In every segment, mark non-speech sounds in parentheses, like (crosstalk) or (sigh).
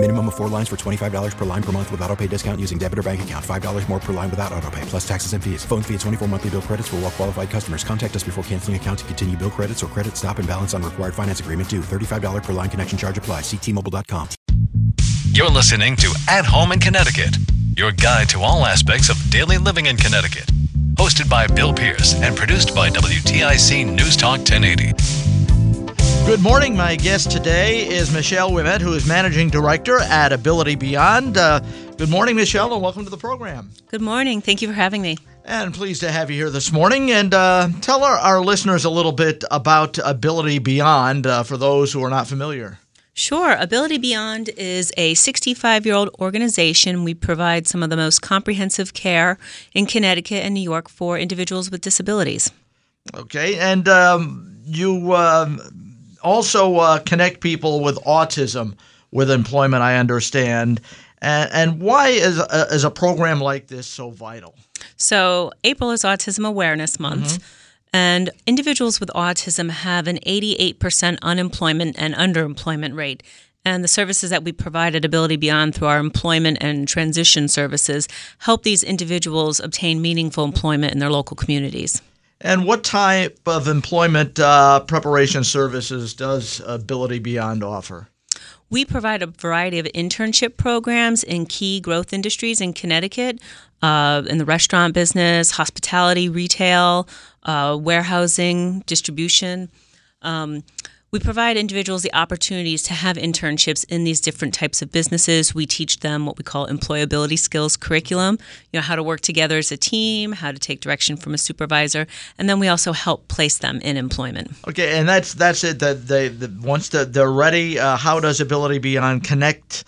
Minimum of four lines for $25 per line per month with auto pay discount using debit or bank account. $5 more per line without auto pay, plus taxes and fees. Phone fee at 24 monthly bill credits for all well qualified customers. Contact us before canceling account to continue bill credits or credit stop and balance on required finance agreement due. $35 per line connection charge apply. Ctmobile.com. You're listening to At Home in Connecticut, your guide to all aspects of daily living in Connecticut. Hosted by Bill Pierce and produced by WTIC News Talk 1080. Good morning. My guest today is Michelle Ouimet, who is Managing Director at Ability Beyond. Uh, good morning, Michelle, and welcome to the program. Good morning. Thank you for having me. And pleased to have you here this morning. And uh, tell our, our, listeners a little bit about Ability Beyond uh, for those who are not familiar. Sure. Ability Beyond is a 65 year old organization. We provide some of the most comprehensive care in Connecticut and New York for individuals with disabilities. Okay. And um, you um, also uh, connect people with autism with employment, I understand. And, and why is a, is a program like this so vital? So, April is Autism Awareness Month. Mm-hmm. And individuals with autism have an 88% unemployment and underemployment rate. And the services that we provide at Ability Beyond through our employment and transition services help these individuals obtain meaningful employment in their local communities. And what type of employment uh, preparation services does Ability Beyond offer? We provide a variety of internship programs in key growth industries in Connecticut, uh, in the restaurant business, hospitality, retail, uh, warehousing, distribution. Um, we provide individuals the opportunities to have internships in these different types of businesses. We teach them what we call employability skills curriculum, you know, how to work together as a team, how to take direction from a supervisor, and then we also help place them in employment. Okay, and that's that's it. That they the, once the, they're ready, uh, how does Ability Beyond connect?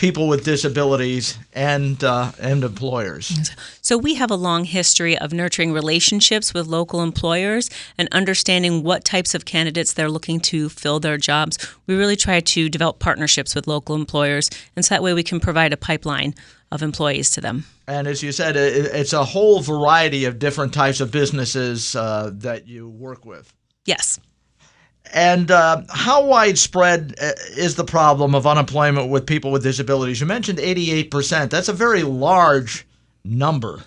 People with disabilities and uh, and employers. So we have a long history of nurturing relationships with local employers and understanding what types of candidates they're looking to fill their jobs. We really try to develop partnerships with local employers, and so that way we can provide a pipeline of employees to them. And as you said, it's a whole variety of different types of businesses uh, that you work with. Yes. And uh, how widespread uh, is the problem of unemployment with people with disabilities? You mentioned 88%. That's a very large number.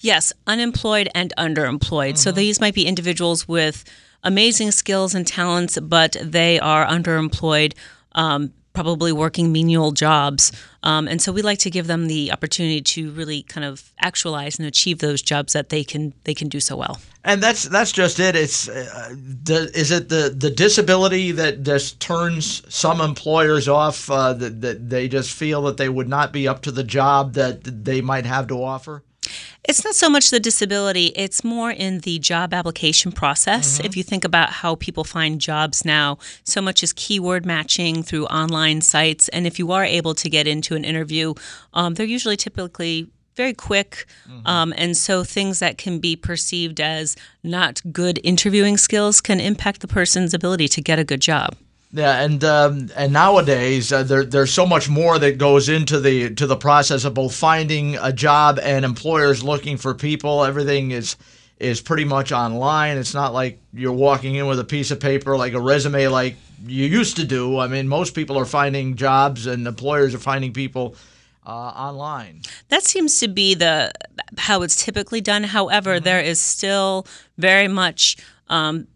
Yes, unemployed and underemployed. Mm-hmm. So these might be individuals with amazing skills and talents, but they are underemployed um, probably working menial jobs. Um, and so we like to give them the opportunity to really kind of actualize and achieve those jobs that they can they can do so well. And that's that's just it. It's uh, the, is it the the disability that just turns some employers off uh, that, that they just feel that they would not be up to the job that they might have to offer? It's not so much the disability, it's more in the job application process. Mm-hmm. If you think about how people find jobs now, so much is keyword matching through online sites. And if you are able to get into an interview, um, they're usually typically very quick. Mm-hmm. Um, and so things that can be perceived as not good interviewing skills can impact the person's ability to get a good job. Yeah, and um, and nowadays uh, there there's so much more that goes into the to the process of both finding a job and employers looking for people. Everything is is pretty much online. It's not like you're walking in with a piece of paper like a resume like you used to do. I mean, most people are finding jobs and employers are finding people uh, online. That seems to be the how it's typically done. However, mm-hmm. there is still very much um,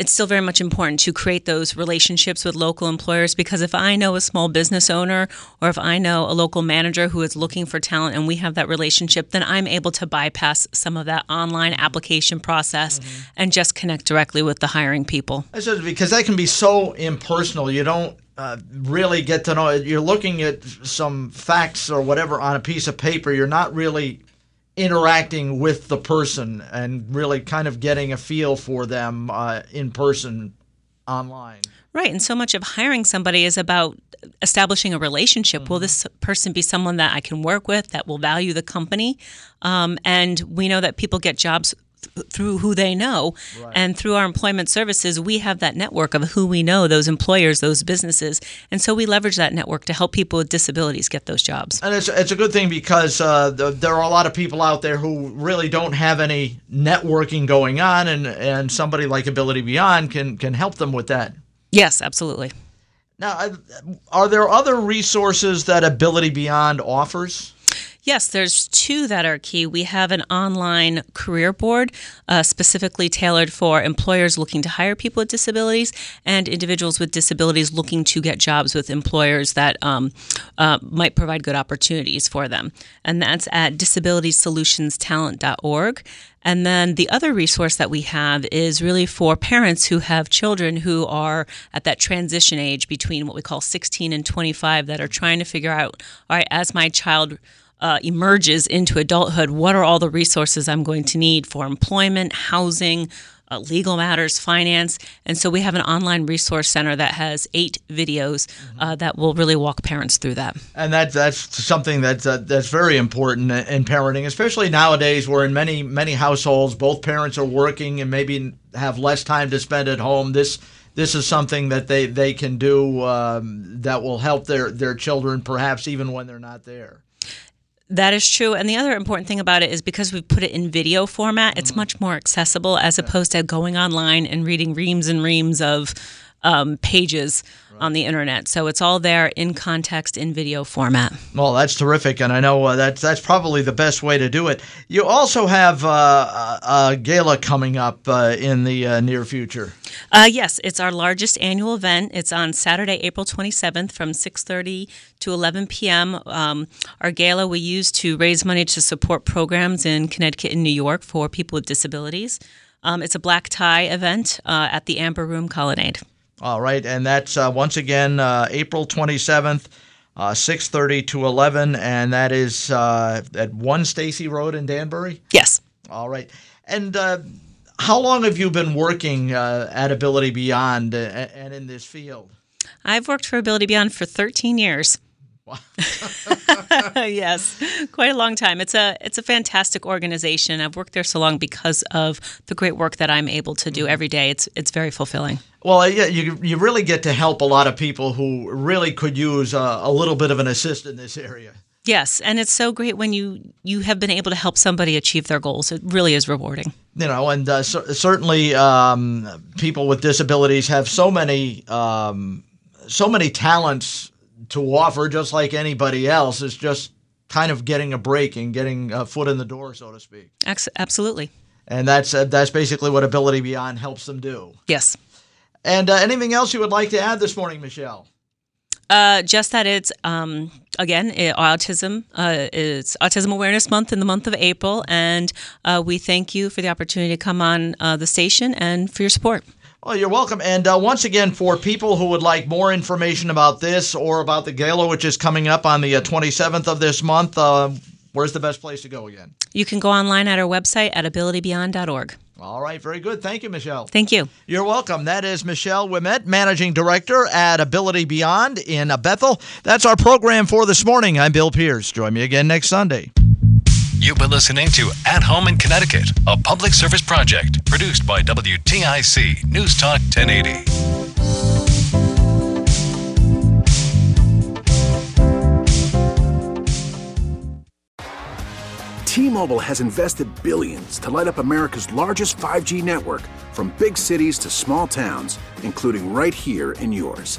it's still very much important to create those relationships with local employers because if I know a small business owner or if I know a local manager who is looking for talent and we have that relationship, then I'm able to bypass some of that online application process mm-hmm. and just connect directly with the hiring people. Because that can be so impersonal. You don't uh, really get to know it. You're looking at some facts or whatever on a piece of paper. You're not really interacting with the person and really kind of getting a feel for them uh, in person online. Right. And so much of hiring somebody is about establishing a relationship. Mm-hmm. Will this person be someone that I can work with that will value the company? Um, and we know that people get jobs through who they know. And through our employment services, we have that network of who we know, those employers, those businesses. And so we leverage that network to help people with disabilities get those jobs. And it's, it's a good thing because uh, the, there are a lot of people out there who really don't have any networking going on, and, and somebody like Ability Beyond can, can help them with that. Yes, absolutely. Now, are there other resources that Ability Beyond offers? Yes, there's two that are key. We have an online career board uh, specifically tailored for employers looking to hire people with disabilities and individuals with disabilities looking to get jobs with employers that um, uh, might provide good opportunities for them. And that's at disabilityssolutionstalent.org. And then the other resource that we have is really for parents who have children who are at that transition age between what we call 16 and 25 that are trying to figure out, all right, as my child uh, emerges into adulthood, what are all the resources I'm going to need for employment, housing, uh, legal matters, finance. And so we have an online resource center that has eight videos uh, that will really walk parents through that. And that that's something that's uh, that's very important in parenting, especially nowadays, where in many many households both parents are working and maybe have less time to spend at home. This this is something that they they can do um, that will help their their children, perhaps even when they're not there. That is true. And the other important thing about it is because we've put it in video format, it's mm-hmm. much more accessible as opposed to going online and reading reams and reams of um, pages on the internet. So it's all there in context in video format. Well, that's terrific, and I know uh, that's that's probably the best way to do it. You also have uh, a, a gala coming up uh, in the uh, near future. Uh, yes, it's our largest annual event. It's on Saturday, April 27th from 6:30 to 11 p.m. Um, our gala we use to raise money to support programs in Connecticut and New York for people with disabilities. Um, it's a black tie event uh, at the Amber Room Colonnade. All right, and that's uh, once again uh, April 27th, uh, 6:30 to 11, and that is uh, at One Stacey Road in Danbury. Yes. All right, and uh, how long have you been working uh, at Ability Beyond and, and in this field? I've worked for Ability Beyond for 13 years. (laughs) (laughs) yes, quite a long time. It's a it's a fantastic organization. I've worked there so long because of the great work that I'm able to do every day. It's it's very fulfilling. Well, yeah, you you really get to help a lot of people who really could use uh, a little bit of an assist in this area. Yes, and it's so great when you you have been able to help somebody achieve their goals. It really is rewarding. You know, and uh, cer- certainly um, people with disabilities have so many um, so many talents to offer, just like anybody else. It's just kind of getting a break and getting a foot in the door, so to speak. Absolutely. And that's uh, that's basically what Ability Beyond helps them do. Yes. And uh, anything else you would like to add this morning, Michelle? Uh, just that it's um, again it, autism. Uh, it's Autism Awareness Month in the month of April, and uh, we thank you for the opportunity to come on uh, the station and for your support. Well, you're welcome. And uh, once again, for people who would like more information about this or about the gala, which is coming up on the uh, 27th of this month, uh, where's the best place to go again? You can go online at our website at abilitybeyond.org. All right, very good. Thank you, Michelle. Thank you. You're welcome. That is Michelle Ouimet, Managing Director at Ability Beyond in Bethel. That's our program for this morning. I'm Bill Pierce. Join me again next Sunday. You've been listening to At Home in Connecticut, a public service project produced by WTIC News Talk 1080. T-Mobile has invested billions to light up America's largest 5G network from big cities to small towns, including right here in yours.